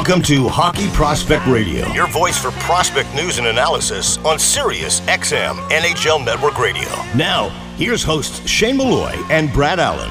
Welcome to Hockey Prospect Radio, your voice for prospect news and analysis on Sirius XM NHL Network Radio. Now, here's hosts Shane Malloy and Brad Allen.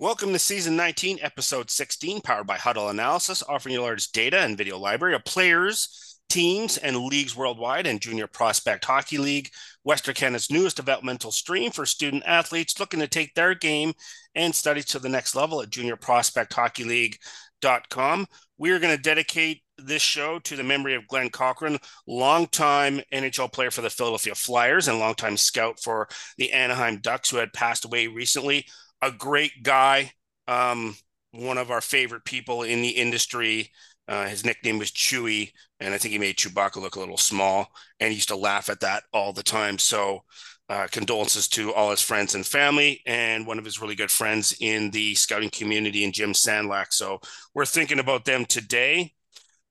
Welcome to season 19, episode 16, powered by Hudl Analysis, offering you large data and video library of players teams and leagues worldwide and Junior Prospect Hockey League, Western Canada's newest developmental stream for student athletes looking to take their game and studies to the next level at juniorprospecthockeyleague.com. We are going to dedicate this show to the memory of Glen Cochrane, longtime NHL player for the Philadelphia Flyers and longtime scout for the Anaheim Ducks, who had passed away recently. A great guy, um, one of our favorite people in the industry. Uh, his nickname was Chewy, and I think he made Chewbacca look a little small, and he used to laugh at that all the time. So, uh, condolences to all his friends and family, and one of his really good friends in the scouting community, and Jim Sandlak. So, we're thinking about them today.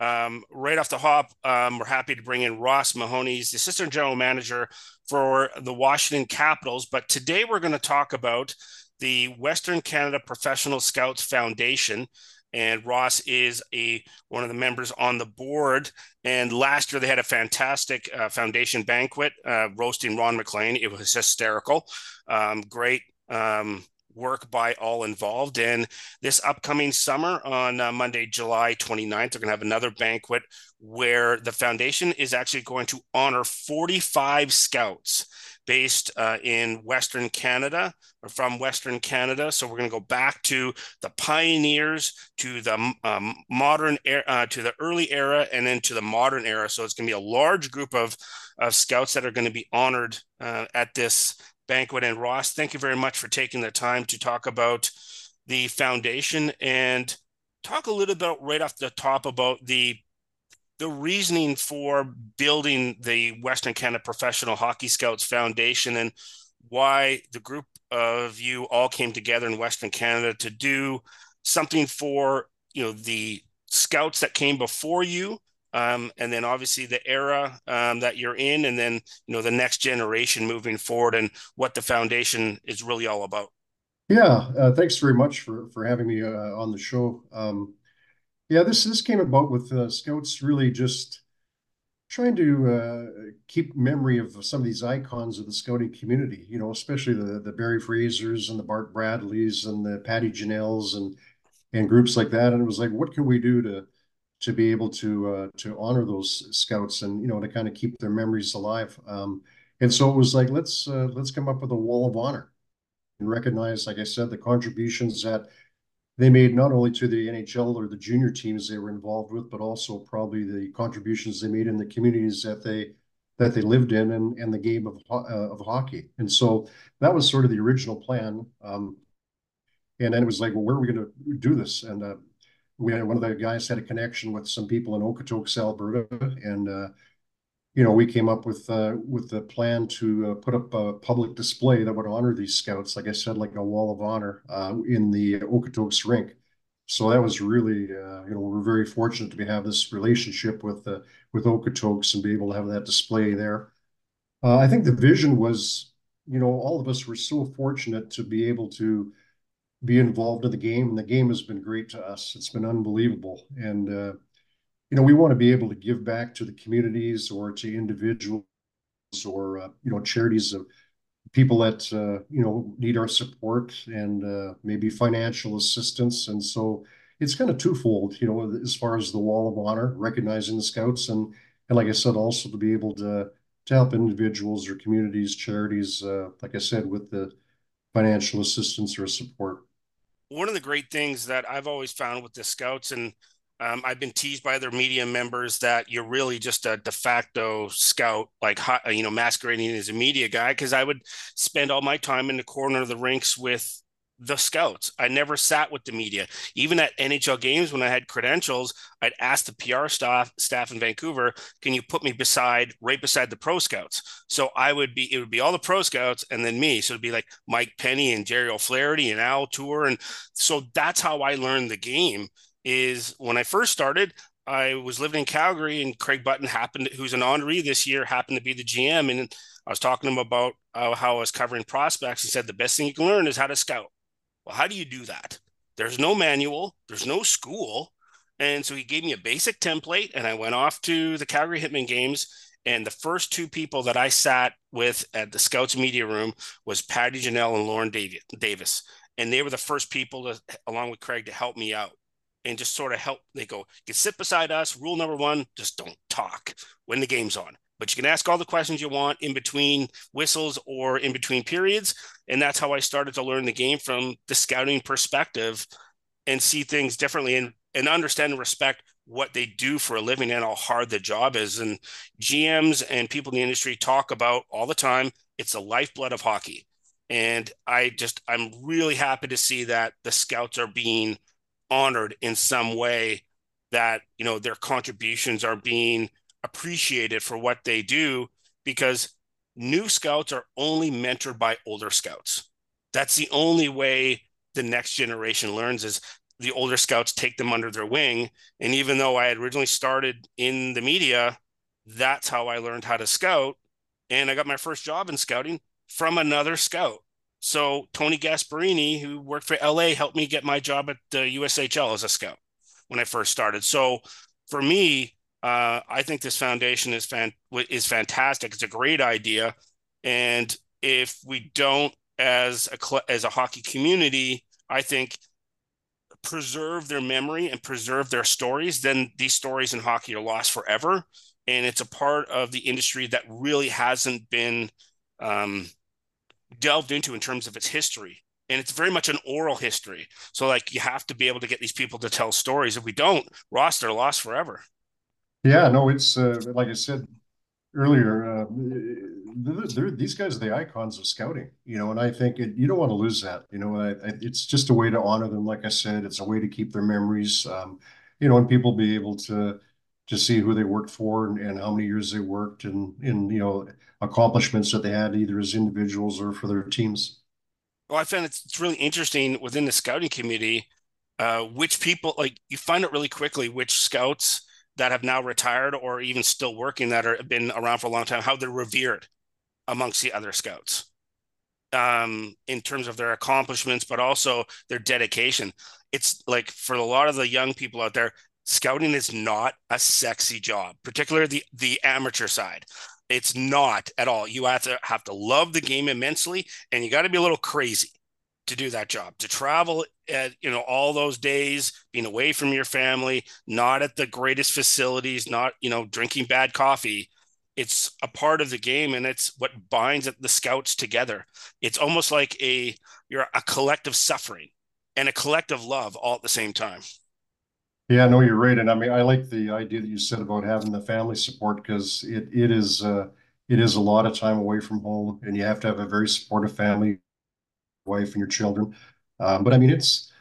Um, right off the hop, um, we're happy to bring in Ross Mahoney, the assistant general manager for the Washington Capitals. But today, we're going to talk about the Western Canada Professional Scouts Foundation and Ross is a one of the members on the board. And last year they had a fantastic uh, foundation banquet uh, roasting Ron MacLean. It was hysterical, um, great um, work by all involved. And this upcoming summer on uh, Monday, July 29th, they're going to have another banquet where the foundation is actually going to honor 45 scouts based uh, in Western Canada or from Western Canada. So we're going to go back to the pioneers, to the um, modern era, uh, to the early era, and then to the modern era. So it's going to be a large group of, of scouts that are going to be honored uh, at this banquet. And Ross, thank you very much for taking the time to talk about the foundation and talk a little bit right off the top about the the reasoning for building the Western Canada Professional Hockey Scouts Foundation and why the group of you all came together in Western Canada to do something for you know the scouts that came before you um, and then obviously the era um, that you're in and then you know the next generation moving forward and what the foundation is really all about. Yeah uh, thanks very much for for having me uh, on the show. Um, yeah, this this came about with uh, scouts really just trying to uh, keep memory of some of these icons of the scouting community. You know, especially the the Barry Frasers and the Bart Bradleys and the Paddy Ginnells and and groups like that. And it was like, what can we do to to be able to uh, to honor those scouts and you know to kind of keep their memories alive. Um, and so it was like let's uh, let's come up with a wall of honor and recognize, like I said, the contributions that they made not only to the NHL or the junior teams they were involved with, but also probably the contributions they made in the communities that they that they lived in and, and the game of uh, of hockey. And so that was sort of the original plan. Um, and then it was like, well, where are we going to do this? And uh, we had one of the guys had a connection with some people in Okotoks, Alberta, and uh, you know, we came up with uh, with the plan to uh, put up a public display that would honor these scouts, like I said, like a wall of honor uh, in the Okotoks rink. So that was really, uh, you know, we're very fortunate to be, have this relationship with uh, with Okotoks and be able to have that display there. Uh, I think the vision was, you know, all of us were so fortunate to be able to be involved in the game, and the game has been great to us. It's been unbelievable, and you know, we want to be able to give back to the communities or to individuals or, uh, you know, charities of people that, uh, you know, need our support and uh, maybe financial assistance. And so it's kind of twofold, you know, as far as the wall of honor, recognizing the scouts and, and like I said, also to be able to, to help individuals or communities, charities, uh, like I said, with the financial assistance or support. One of the great things that I've always found with the scouts and um, I've been teased by other media members that you're really just a de facto scout, like you know, masquerading as a media guy. Because I would spend all my time in the corner of the rinks with the scouts. I never sat with the media. Even at NHL games when I had credentials, I'd ask the PR staff staff in Vancouver, "Can you put me beside right beside the pro scouts?" So I would be it would be all the pro scouts and then me. So it'd be like Mike Penny and Gerry O'Flaherty and Al Tour, and so that's how I learned the game is when I first started, I was living in Calgary, and Craig Button happened, who's an honoree this year, happened to be the GM, and I was talking to him about uh, how I was covering prospects. He said the best thing you can learn is how to scout. well, how do you do that? There's no manual, there's no school. And so he gave me a basic template, and I went off to the Calgary Hitmen games. And the first two people that I sat with at the Scouts media room was Paddy Ginnell and Lorne Davis. And they were the first people to, along with Craig, to help me out and just sort of help. They go, you sit beside us. Rule number one, just don't talk when the game's on. But you can ask all the questions you want in between whistles or in between periods. And that's how I started to learn the game from the scouting perspective and see things differently and, and understand and respect what they do for a living and how hard the job is. And GMs and people in the industry talk about all the time it's the lifeblood of hockey. And I just, I'm really happy to see that the scouts are being honored in some way that you know their contributions are being appreciated for what they do because new scouts are only mentored by older scouts. That's the only way the next generation learns is the older scouts take them under their wing. And even though i had originally started in the media that's how i learned how to scout. And i got my first job in scouting from another scout so Tony Gasparini, who worked for LA, helped me get my job at the USHL as a scout when I first started. So for me, uh, I think this foundation is fan is fantastic. It's a great idea, and if we don't, as a as a hockey community, I think preserve their memory and preserve their stories, then these stories in hockey are lost forever. And it's a part of the industry that really hasn't been um, delved into in terms of its history. And it's very much an oral history. So like you have to be able to get these people to tell stories. If we don't roster lost forever. Yeah no it's uh, like i said earlier uh, they're, they're, these guys are the icons of scouting you know and i think it, you don't want to lose that you know I, I, it's just a way to honor them like i said. It's a way to keep their memories um, you know and people be able to to see who they worked for and, and how many years they worked and and you know accomplishments that they had either as individuals or for their teams. Well, I found it's, it's really interesting within the scouting community, uh, which people like you find it really quickly which scouts that have now retired or even still working that are been around for a long time, how they're revered amongst the other scouts um, in terms of their accomplishments, but also their dedication. It's like for a lot of the young people out there, scouting is not a sexy job, particularly the the amateur side. It's not at all. You have to have to love the game immensely, and you got to be a little crazy to do that job. To travel at you know all those days, being away from your family, not at the greatest facilities, not you know drinking bad coffee. It's a part of the game, and it's what binds the scouts together. It's almost like a you're a collective suffering and a collective love all at the same time. Yeah, no, you're right. And I mean, I like the idea that you said about having the family support because it it is uh it is a lot of time away from home and you have to have a very supportive family, wife and your children. Um, but I mean, it's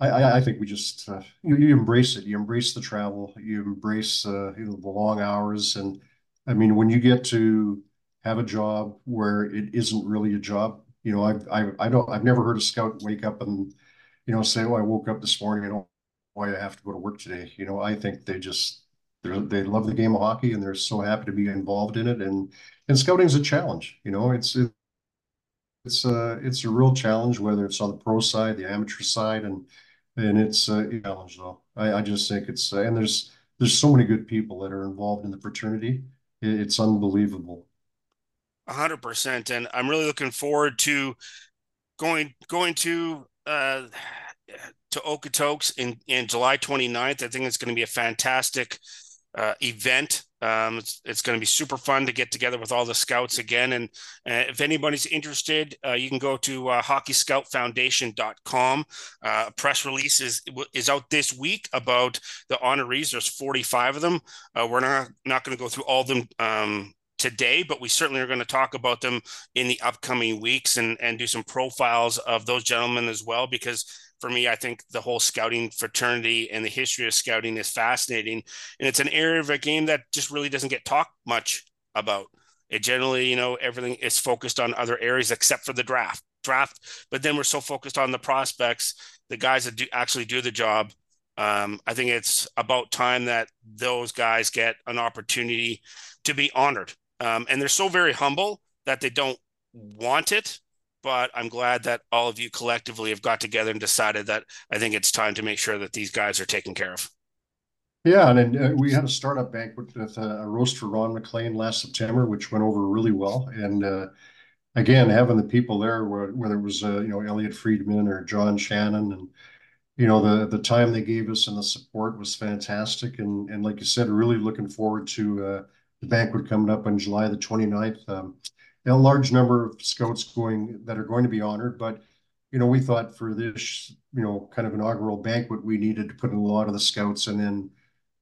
I, I think we just uh, you, you embrace it. You embrace the travel. You embrace uh, you know the long hours. And I mean, when you get to have a job where it isn't really a job, you know, I've I I don't I've never heard a scout wake up and you know say, "Oh, I woke up this morning and why I have to go to work today. You know, I think they just they love the game of hockey and they're so happy to be involved in it. And and scouting's a challenge. You know, it's it, it's a uh, it's a real challenge whether it's on the pro side, the amateur side, and and it's a challenge though. I, I just think it's uh, and there's there's so many good people that are involved in the fraternity. It, it's unbelievable. Hundred percent, and I'm really looking forward to going going to uh, to Okotoks in, in July 29th. I think it's going to be a fantastic uh, event. Um, it's, it's going to be super fun to get together with all the scouts again. And uh, if anybody's interested, uh, you can go to uh, hockeyscoutfoundation.com. Uh, a press release is, is out this week about the honorees. There's 45 of them. Uh, we're not, not going to go through all of them um, today, but we certainly are going to talk about them in the upcoming weeks and, and do some profiles of those gentlemen as well, because for me, I think the whole scouting fraternity and the history of scouting is fascinating. And it's an area of a game that just really doesn't get talked much about. It generally, you know, everything is focused on other areas except for the draft. Draft, but then we're so focused on the prospects, the guys that do actually do the job. Um, I think it's about time that those guys get an opportunity to be honored. Um, and they're so very humble that they don't want it but I'm glad that all of you collectively have got together and decided that I think it's time to make sure that these guys are taken care of. Yeah, and, and uh, we had a startup banquet with uh, a roast for Ron MacLean last September, which went over really well. And uh, again, having the people there, whether it was uh, you know Elliotte Friedman or John Shannon, and you know the the time they gave us and the support was fantastic. And and like you said, really looking forward to uh, the banquet coming up on July the 29th. Um, a large number of scouts going that are going to be honored, but you know we thought for this you know kind of inaugural banquet we needed to put in a lot of the scouts, and then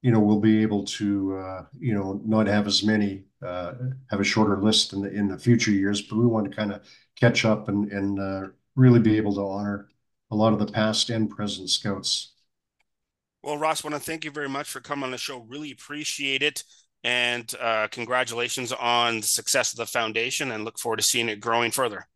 you know we'll be able to uh, you know not have as many uh, have a shorter list in the in the future years, but we want to kind of catch up and and uh, really be able to honor a lot of the past and present scouts. Well, Ross, I want to thank you very much for coming on the show. Really appreciate it and uh, congratulations on the success of the foundation and look forward to seeing it growing further.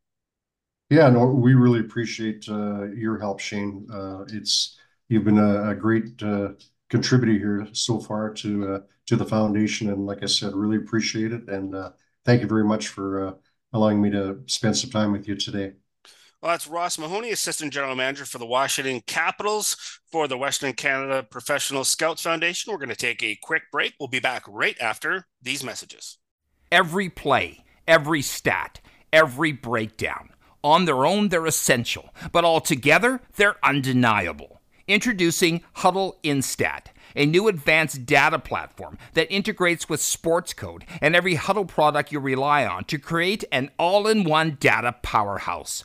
Yeah, no, we really appreciate uh, your help, Shane. Uh, it's you've been a, a great uh, contributor here so far to uh, to the foundation, and like I said, really appreciate it. And uh, thank you very much for allowing me to spend some time with you today. Well, that's Ross Mahoney, Assistant General Manager for the Washington Capitals for the Western Canada Professional Scouts Foundation. We're going to take a quick break. We'll be back right after these messages. Every play, every stat, every breakdown. On their own, they're essential, but altogether, they're undeniable. Introducing Hudl Instat, a new advanced data platform that integrates with Sports Code and every Hudl product you rely on to create an all in one data powerhouse.